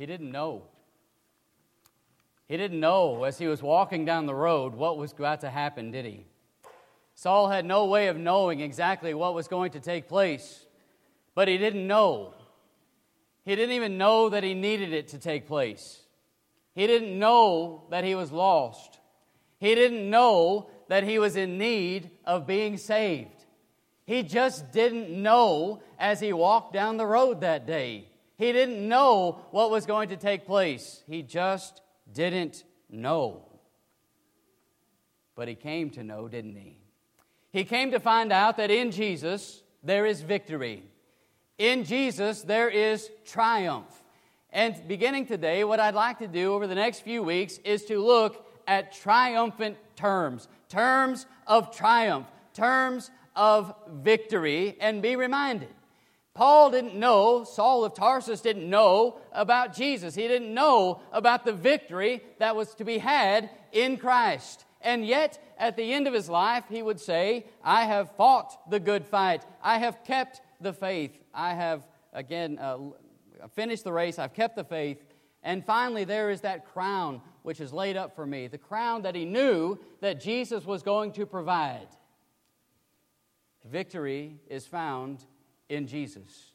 He didn't know. He didn't know as he was walking down the road what was about to happen, did he? Saul had no way of knowing exactly what was going to take place, but he didn't know. He didn't even know that he needed it to take place. He didn't know that he was lost. He didn't know that he was in need of being saved. He just didn't know as he walked down the road that day. He didn't know what was going to take place. He just didn't know. But he came to know, didn't he? He came to find out that in Jesus there is victory. In Jesus there is triumph. And beginning today, what I'd like to do over the next few weeks is to look at triumphant terms, terms of triumph, terms of victory, and be reminded. Paul didn't know, Saul of Tarsus didn't know about Jesus. He didn't know about the victory that was to be had in Christ. And yet, at the end of his life, he would say, I have fought the good fight. I have kept the faith. I have, again, uh, finished the race. I've kept the faith. And finally, there is that crown which is laid up for me the crown that he knew that Jesus was going to provide. Victory is found in Jesus.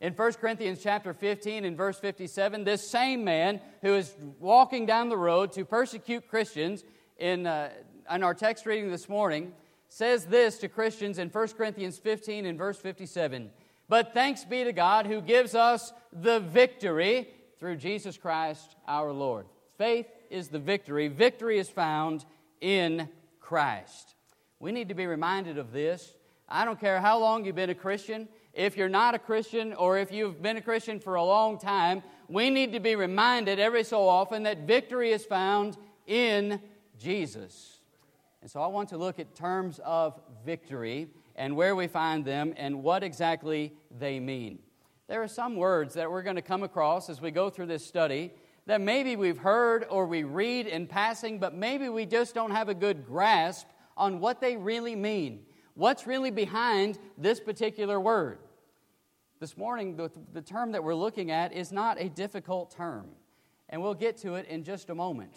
In 1 Corinthians chapter 15 and verse 57, this same man who is walking down the road to persecute Christians in, uh, in our text reading this morning says this to Christians in 1 Corinthians 15 and verse 57. But thanks be to God who gives us the victory through Jesus Christ our Lord. Faith is the victory. Victory is found in Christ. We need to be reminded of this. I don't care how long you've been a Christian, if you're not a Christian or if you've been a Christian for a long time, we need to be reminded every so often that victory is found in Jesus. And so I want to look at terms of victory and where we find them and what exactly they mean. There are some words that we're going to come across as we go through this study that maybe we've heard or we read in passing, but maybe we just don't have a good grasp on what they really mean. What's really behind this particular word? This morning, the, the term that we're looking at is not a difficult term, and we'll get to it in just a moment.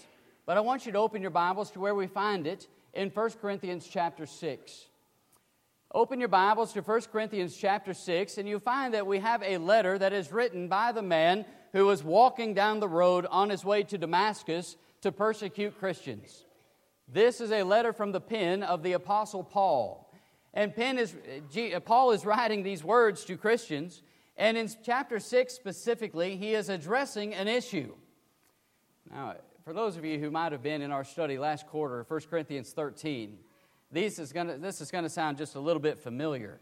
But I want you to open your Bibles to where we find it in 1 Corinthians chapter 6. Open your Bibles to 1 Corinthians chapter 6, and you'll find that we have a letter that is written by the man who was walking down the road on his way to Damascus to persecute Christians. This is a letter from the pen of the Apostle Paul. And is, uh, Paul is writing these words to Christians, and in chapter 6 specifically, he is addressing an issue. Now, for those of you who might have been in our study last quarter, 1 Corinthians 13, this is going to, this is going to sound just a little bit familiar.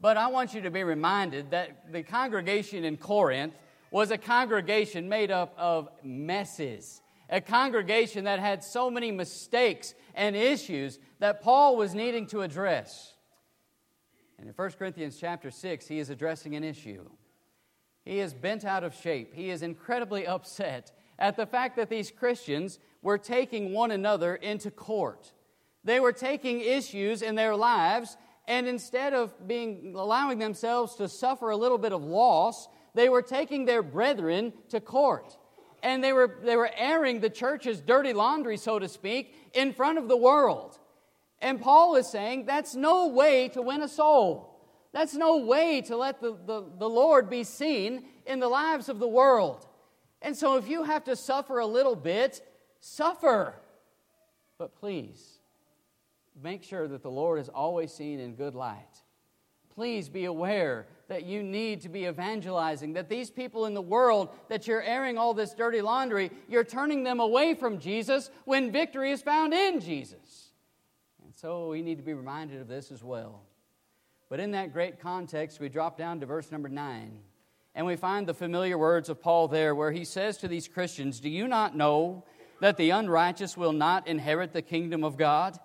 But I want you to be reminded that the congregation in Corinth was a congregation made up of messes, a congregation that had so many mistakes and issues that Paul was needing to address. And in 1 Corinthians chapter 6, he is addressing an issue. He is bent out of shape. He is incredibly upset at the fact that these Christians were taking one another into court. They were taking issues in their lives, and instead of being, allowing themselves to suffer a little bit of loss, they were taking their brethren to court. And they were, they were airing the church's dirty laundry, so to speak, in front of the world. And Paul is saying that's no way to win a soul. That's no way to let the, the, the Lord be seen in the lives of the world. And so if you have to suffer a little bit, suffer. But please, make sure that the Lord is always seen in good light. Please be aware that you need to be evangelizing, that these people in the world that you're airing all this dirty laundry, you're turning them away from Jesus when victory is found in Jesus. So we need to be reminded of this as well. But in that great context, we drop down to verse number 9. And we find the familiar words of Paul there, where he says to these Christians, Do you not know that the unrighteous will not inherit the kingdom of God?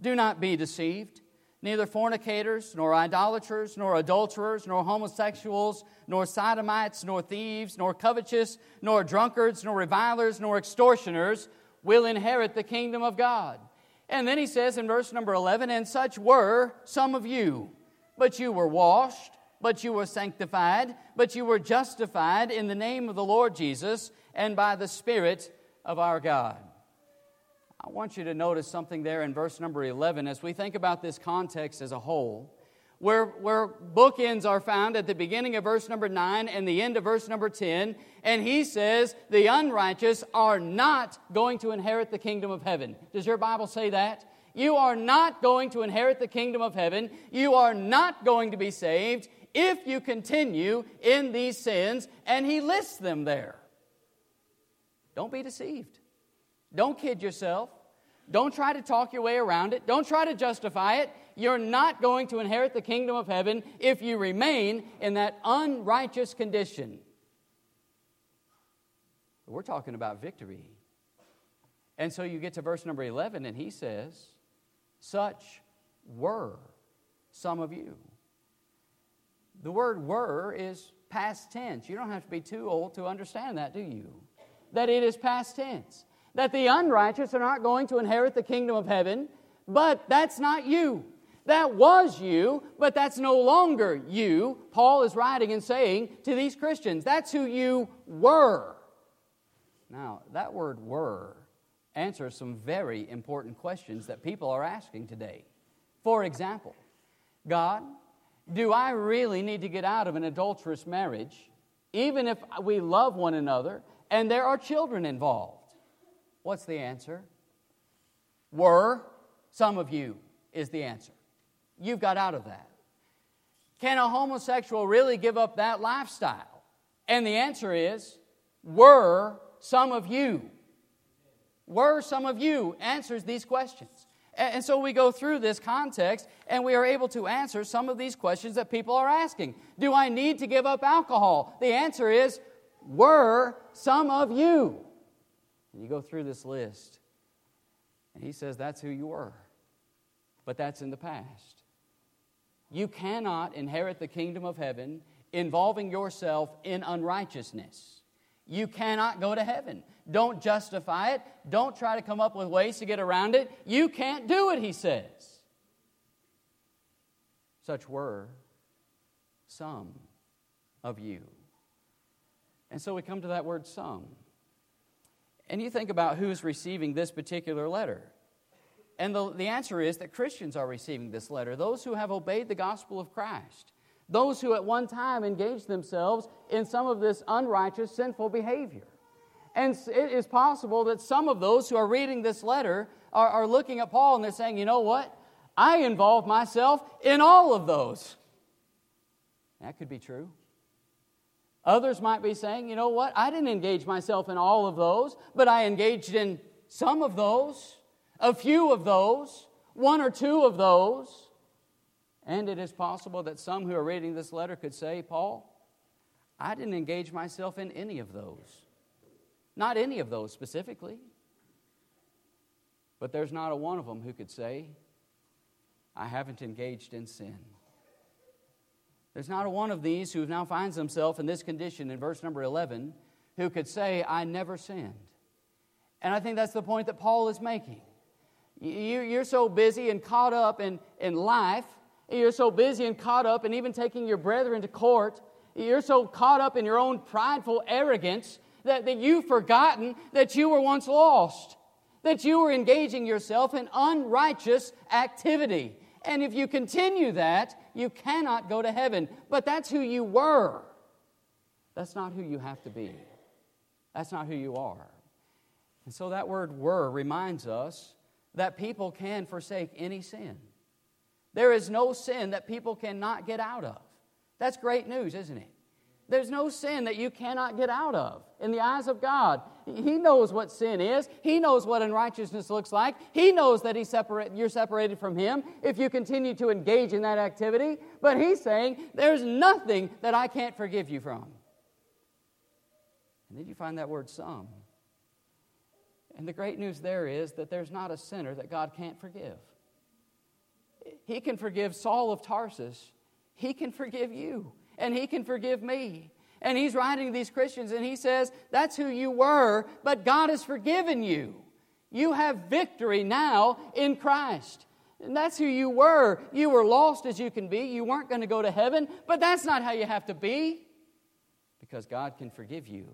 Do not be deceived. Neither fornicators, nor idolaters, nor adulterers, nor homosexuals, nor sodomites, nor thieves, nor covetous, nor drunkards, nor revilers, nor extortioners will inherit the kingdom of God. And then he says in verse number 11, And such were some of you, but you were washed, but you were sanctified, but you were justified in the name of the Lord Jesus and by the Spirit of our God. I want you to notice something there in verse number 11 as we think about this context as a whole, where, where bookends are found at the beginning of verse number 9 and the end of verse number 10. And he says, The unrighteous are not going to inherit the kingdom of heaven. Does your Bible say that? You are not going to inherit the kingdom of heaven. You are not going to be saved if you continue in these sins. And he lists them there. Don't be deceived. Don't kid yourself. Don't try to talk your way around it. Don't try to justify it. You're not going to inherit the kingdom of heaven if you remain in that unrighteous condition. We're talking about victory. And so you get to verse number 11, and he says, Such were some of you. The word were is past tense. You don't have to be too old to understand that, do you? That it is past tense that the unrighteous are not going to inherit the kingdom of heaven, but that's not you. That was you, but that's no longer you. Paul is writing and saying to these Christians, that's who you were. Now, that word were answers some very important questions that people are asking today. For example, God, do I really need to get out of an adulterous marriage, even if we love one another and there are children involved? What's the answer? Were some of you, is the answer. You've got out of that. Can a homosexual really give up that lifestyle? And the answer is, were some of you. Were some of you answers these questions. And so we go through this context and we are able to answer some of these questions that people are asking. Do I need to give up alcohol? The answer is, were some of you. And you go through this list, and he says that's who you were. But that's in the past. You cannot inherit the kingdom of heaven involving yourself in unrighteousness. You cannot go to heaven. Don't justify it. Don't try to come up with ways to get around it. You can't do it, he says. Such were some of you. And so we come to that word some. And you think about who's receiving this particular letter. And the, the answer is that Christians are receiving this letter, those who have obeyed the gospel of Christ, those who at one time engaged themselves in some of this unrighteous, sinful behavior. And it is possible that some of those who are reading this letter are, are looking at Paul and they're saying, you know what? I involve myself in all of those. That could be true. Others might be saying, you know what, I didn't engage myself in all of those, but I engaged in some of those, a few of those, one or two of those. And it is possible that some who are reading this letter could say, Paul, I didn't engage myself in any of those. Not any of those specifically. But there's not a one of them who could say, I haven't engaged in sin. There's not a one of these who now finds himself in this condition in verse number 11 who could say, I never sinned. And I think that's the point that Paul is making. You, are so busy and caught up in, in life, you're so busy and caught up in even taking your brethren to court, you're so caught up in your own prideful arrogance that, that you've forgotten that you were once lost, that you were engaging yourself in unrighteous activity. And if you continue that, you cannot go to heaven. But that's who you were. That's not who you have to be. That's not who you are. And so that word were reminds us that people can forsake any sin. There is no sin that people cannot get out of. That's great news, isn't it? There's no sin that you cannot get out of in the eyes of God. He knows what sin is. He knows what unrighteousness looks like. He knows that he's separate, you're separated from Him if you continue to engage in that activity. But He's saying, there's nothing that I can't forgive you from. And then you find that word some. And the great news there is that there's not a sinner that God can't forgive. He can forgive Saul of Tarsus, He can forgive you and He can forgive me. And he's writing to these Christians and he says, That's who you were, but God has forgiven you. You have victory now in Christ. And that's who you were. You were lost as you can be. You weren't going to go to heaven, but that's not how you have to be. Because God can forgive you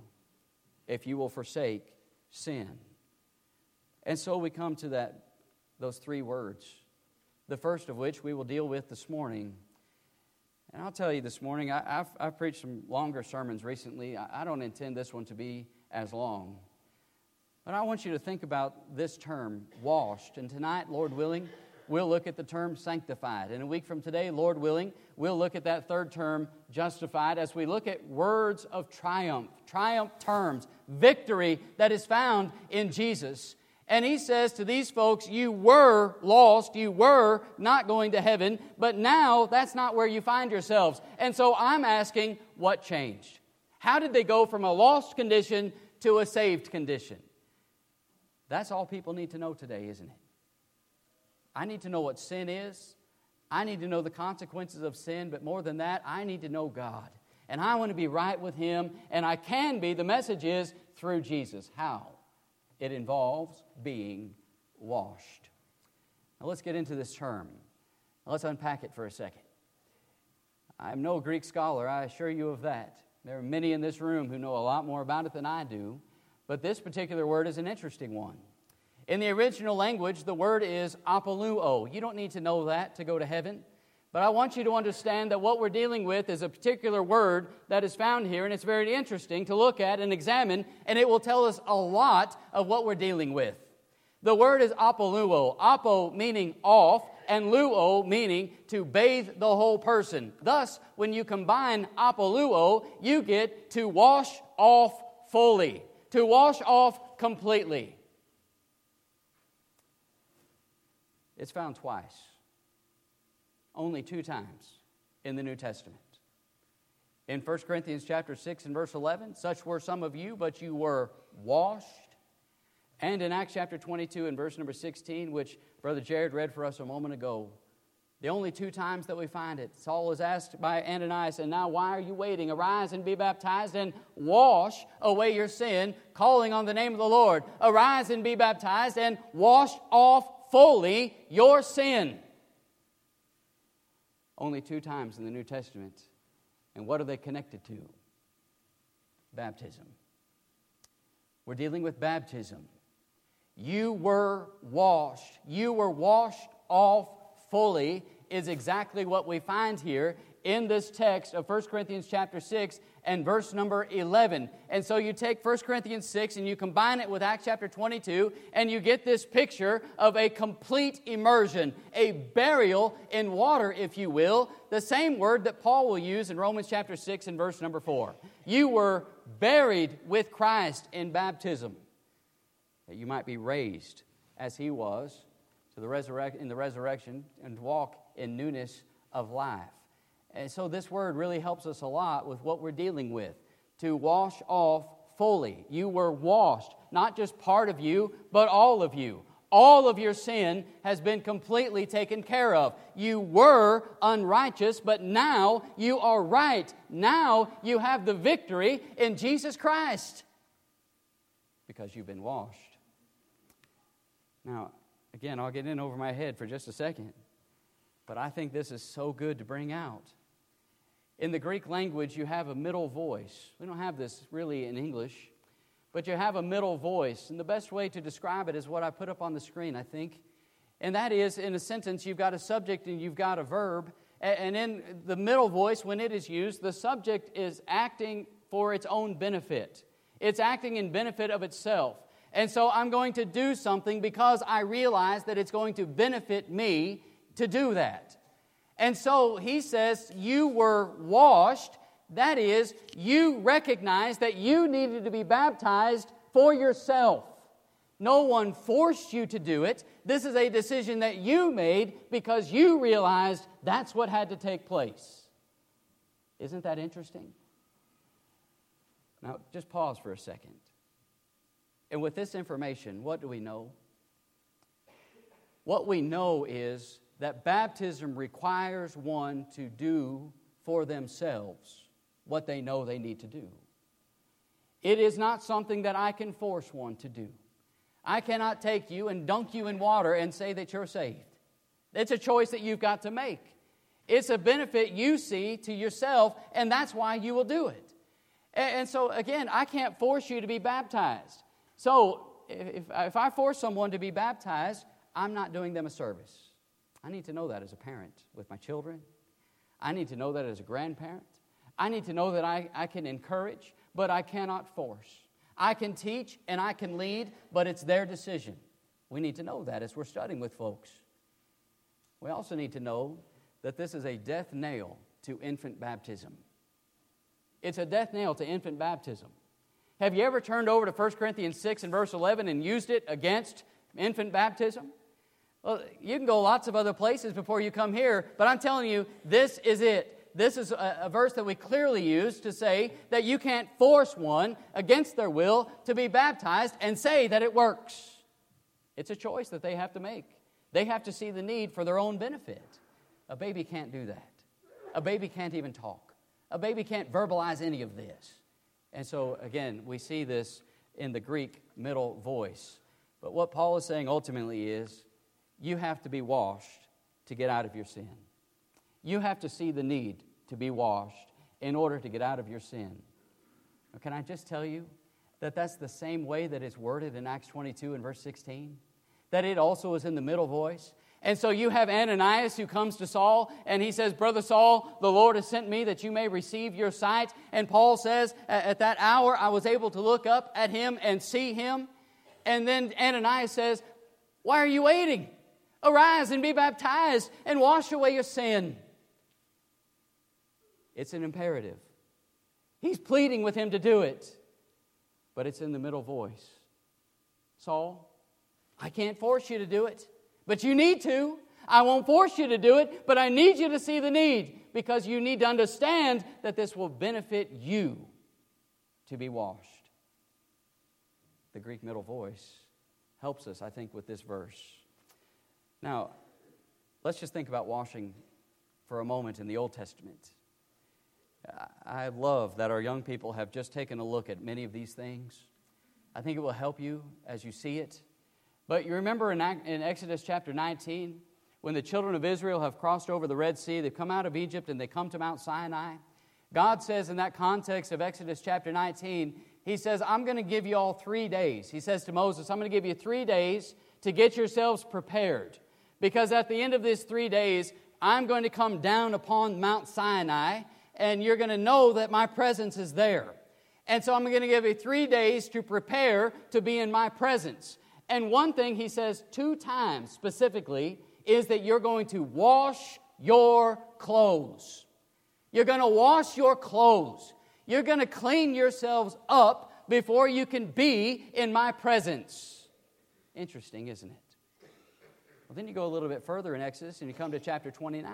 if you will forsake sin. And so we come to that those three words. The first of which we will deal with this morning. And I'll tell you this morning, I, have I've preached some longer sermons recently. I, I don't intend this one to be as long. But I want you to think about this term, washed. And tonight, Lord willing, we'll look at the term sanctified. And a week from today, Lord willing, we'll look at that third term, justified, as we look at words of triumph, triumph terms, victory that is found in Jesus. And he says to these folks, You were lost, you were not going to heaven, but now that's not where you find yourselves. And so I'm asking, what changed? How did they go from a lost condition to a saved condition? That's all people need to know today, isn't it? I need to know what sin is. I need to know the consequences of sin, but more than that, I need to know God. And I want to be right with Him, and I can be. The message is through Jesus. How? It involves being washed. Now let's get into this term. let's unpack it for a second. I'm no Greek scholar, I assure you of that. There are many in this room who know a lot more about it than I do, but this particular word is an interesting one. In the original language, the word is apoluo. You don't need to know that to go to heaven. But I want you to understand that what we're dealing with is a particular word that is found here, and it's very interesting to look at and examine, and it will tell us a lot of what we're dealing with. The word is apoluo. Apo meaning off, and luo meaning to bathe the whole person. Thus, when you combine apoluo, you get to wash off fully, to wash off completely. It's found twice, only two times in the New Testament. In 1 Corinthians chapter 6 and verse 11, such were some of you, but you were washed. And in Acts chapter 22 and verse number 16, which Brother Jared read for us a moment ago, the only two times that we find it, Saul is asked by Ananias, and now why are you waiting? Arise and be baptized and wash away your sin, calling on the name of the Lord. Arise and be baptized and wash off fully your sin. Only two times in the New Testament. And what are they connected to? Baptism. We're dealing with baptism. You were washed. You were washed off fully, is exactly what we find here in this text of 1 Corinthians chapter 6 and verse number 11. And so you take 1 Corinthians 6 and you combine it with Acts chapter 22, and you get this picture of a complete immersion, a burial in water, if you will, the same word that Paul will use in Romans chapter 6 and verse number 4. You were buried with Christ in baptism, that you might be raised as he was to the resurrect, in the resurrection and walk in newness of life. And so this word really helps us a lot with what we're dealing with. To wash off fully. You were washed, not just part of you, but all of you. All of your sin has been completely taken care of. You were unrighteous, but now you are right. Now you have the victory in Jesus Christ because you've been washed. Now, again, I'll get in over my head for just a second, but I think this is so good to bring out. In the Greek language, you have a middle voice. We don't have this really in English, but you have a middle voice. And the best way to describe it is what I put up on the screen, I think. And that is in a sentence, you've got a subject and you've got a verb. And in the middle voice, when it is used, the subject is acting for its own benefit, it's acting in benefit of itself. And so I'm going to do something because I realize that it's going to benefit me to do that. And so he says, You were washed. That is, you recognized that you needed to be baptized for yourself. No one forced you to do it. This is a decision that you made because you realized that's what had to take place. Isn't that interesting? Now, just pause for a second. And with this information, what do we know? What we know is that baptism requires one to do for themselves what they know they need to do. It is not something that I can force one to do. I cannot take you and dunk you in water and say that you're saved. It's a choice that you've got to make. It's a benefit you see to yourself, and that's why you will do it. And, so, again, I can't force you to be baptized. So, if I force someone to be baptized, I'm not doing them a service. I need to know that as a parent with my children. I need to know that as a grandparent. I need to know that I, I can encourage, but I cannot force. I can teach and I can lead, but it's their decision. We need to know that as we're studying with folks. We also need to know that this is a death nail to infant baptism. It's a death nail to infant baptism. Have you ever turned over to 1 Corinthians 6 and verse 11 and used it against infant baptism? Well, you can go lots of other places before you come here, but I'm telling you, this is it. This is a, a, verse that we clearly use to say that you can't force one against their will to be baptized and say that it works. It's a choice that they have to make. They have to see the need for their own benefit. A baby can't do that. A baby can't even talk. A baby can't verbalize any of this. And so, again, we see this in the Greek middle voice. But what Paul is saying ultimately is you have to be washed to get out of your sin. You have to see the need to be washed in order to get out of your sin. Now, can I just tell you that that's the same way that it's worded in Acts 22 and verse 16? That it also is in the middle voice. And so you have Ananias who comes to Saul and he says, Brother Saul, the Lord has sent me that you may receive your sight. And Paul says, At that hour I was able to look up at him and see him. And then Ananias says, Why are you waiting? Arise and be baptized and wash away your sin. It's an imperative. He's pleading with him to do it, but it's in the middle voice. Saul, I can't force you to do it, but you need to. I won't force you to do it, but I need you to see the need because you need to understand that this will benefit you to be washed. The Greek middle voice helps us, I think, with this verse. Now, let's just think about washing for a moment in the Old Testament. I love that our young people have just taken a look at many of these things. I think it will help you as you see it. But you remember in, Exodus chapter 19, when the children of Israel have crossed over the Red Sea, they've come out of Egypt and they come to Mount Sinai. God says in that context of Exodus chapter 19, He says, I'm going to give you all three days. He says to Moses, I'm going to give you three days to get yourselves prepared. Because at the end of these three days, I'm going to come down upon Mount Sinai, and you're going to know that my presence is there. And so I'm going to give you three days to prepare to be in my presence. And one thing he says two times specifically is that you're going to wash your clothes. You're going to wash your clothes. You're going to clean yourselves up before you can be in my presence. Interesting, isn't it? Well, then you go a little bit further in Exodus and you come to chapter 29.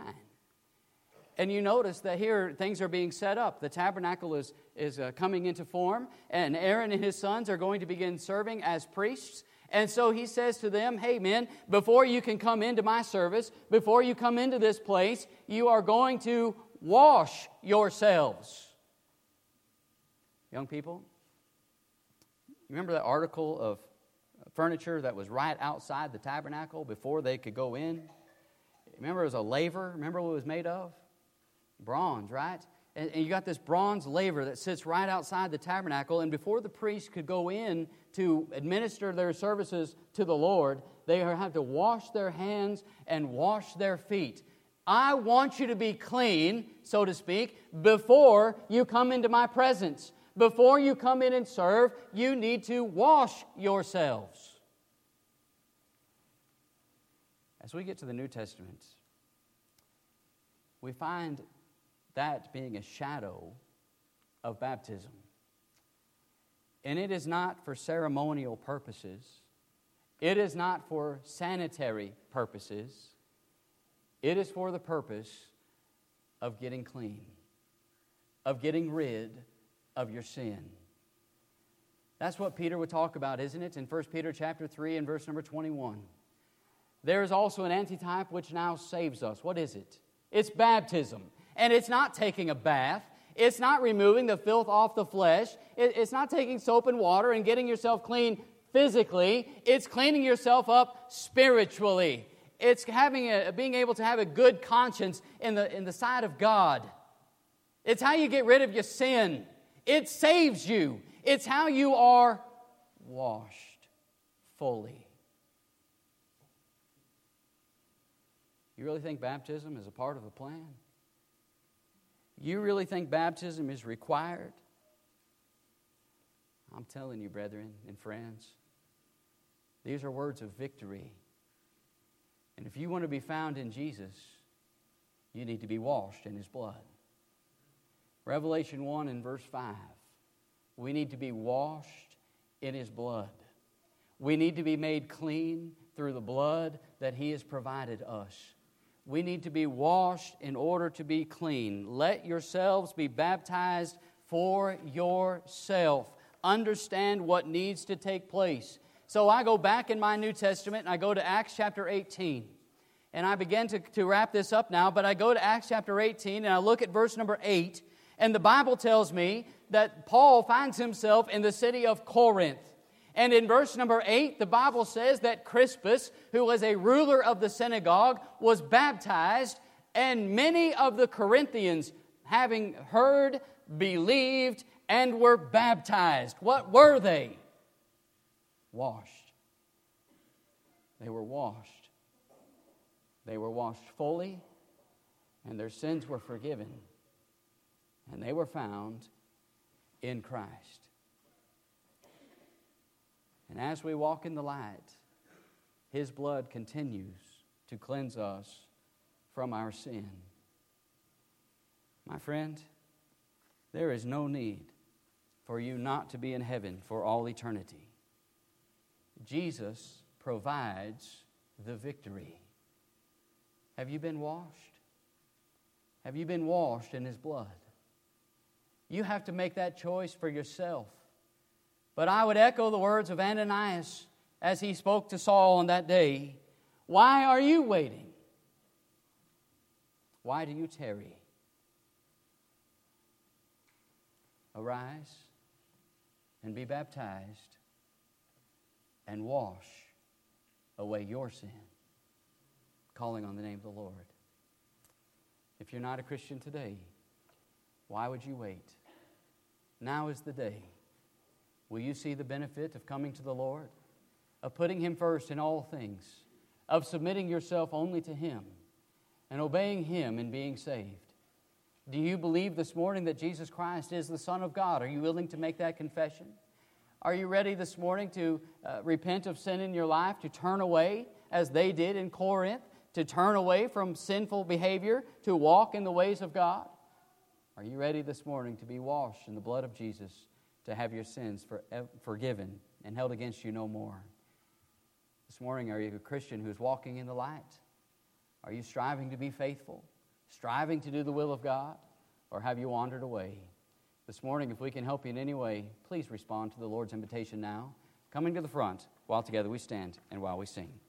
And you notice that here things are being set up. The tabernacle is, is uh, coming into form, and Aaron and his sons are going to begin serving as priests. And so he says to them, Hey, men, before you can come into my service, before you come into this place, you are going to wash yourselves. Young people, remember that article of furniture that was right outside the tabernacle before they could go in. Remember, it was a laver. Remember what it was made of? Bronze, right? And, and you got this bronze laver that sits right outside the tabernacle. And before the priests could go in to administer their services to the Lord, they have to wash their hands and wash their feet. I want you to be clean, so to speak, before you come into my presence. Before you come in and serve, you need to wash yourselves. As we get to the New Testament, we find that being a shadow of baptism. And it is not for ceremonial purposes, it is not for sanitary purposes, it is for the purpose of getting clean, of getting rid of your sin. That's what Peter would talk about, isn't it? In 1 Peter chapter 3 and verse number 21. There is also an antitype which now saves us. What is it? It's baptism. And it's not taking a bath. It's not removing the filth off the flesh. It's not taking soap and water and getting yourself clean physically. It's cleaning yourself up spiritually. it's having a, being able to have a good conscience in the, in the sight of God. It's how you get rid of your sin. It saves you. It's how you are washed fully. You really think baptism is a part of the plan? You really think baptism is required? I'm telling you, brethren and friends, these are words of victory. And if you want to be found in Jesus, you need to be washed in his blood. Revelation 1 and verse 5. We need to be washed in his blood. We need to be made clean through the blood that he has provided us. We need to be washed in order to be clean. Let yourselves be baptized for yourself. Understand what needs to take place. So I go back in my New Testament and I go to Acts chapter 18. And I begin to, to wrap this up now, but I go to Acts chapter 18 and I look at verse number 8. And the Bible tells me that Paul finds himself in the city of Corinth. And in verse number 8, the Bible says that Crispus, who was a ruler of the synagogue, was baptized, and many of the Corinthians, having heard, believed, and were baptized. What were they? Washed. They were washed. They were washed fully, and their sins were forgiven and they were found in Christ. And as we walk in the light, His blood continues to cleanse us from our sin. My friend, there is no need for you not to be in heaven for all eternity. Jesus provides the victory. Have you been washed? Have you been washed in His blood? You have to make that choice for yourself. But I would echo the words of Ananias as he spoke to Saul on that day Why are you waiting? Why do you tarry? Arise and be baptized and wash away your sin, calling on the name of the Lord. If you're not a Christian today, why would you wait? Now is the day. Will you see the benefit of coming to the Lord, of putting Him first in all things, of submitting yourself only to Him, and obeying Him in being saved? Do you believe this morning that Jesus Christ is the Son of God? Are you willing to make that confession? Are you ready this morning to uh, repent of sin in your life, to turn away as they did in Corinth, to turn away from sinful behavior, to walk in the ways of God? Are you ready this morning to be washed in the blood of Jesus, to have your sins for, eh, forgiven and held against you no more? This morning, are you a Christian who's walking in the light? Are you striving to be faithful, striving to do the will of God, or have you wandered away? This morning, if we can help you in any way, please respond to the Lord's invitation now. Coming to the front while together we stand and while we sing.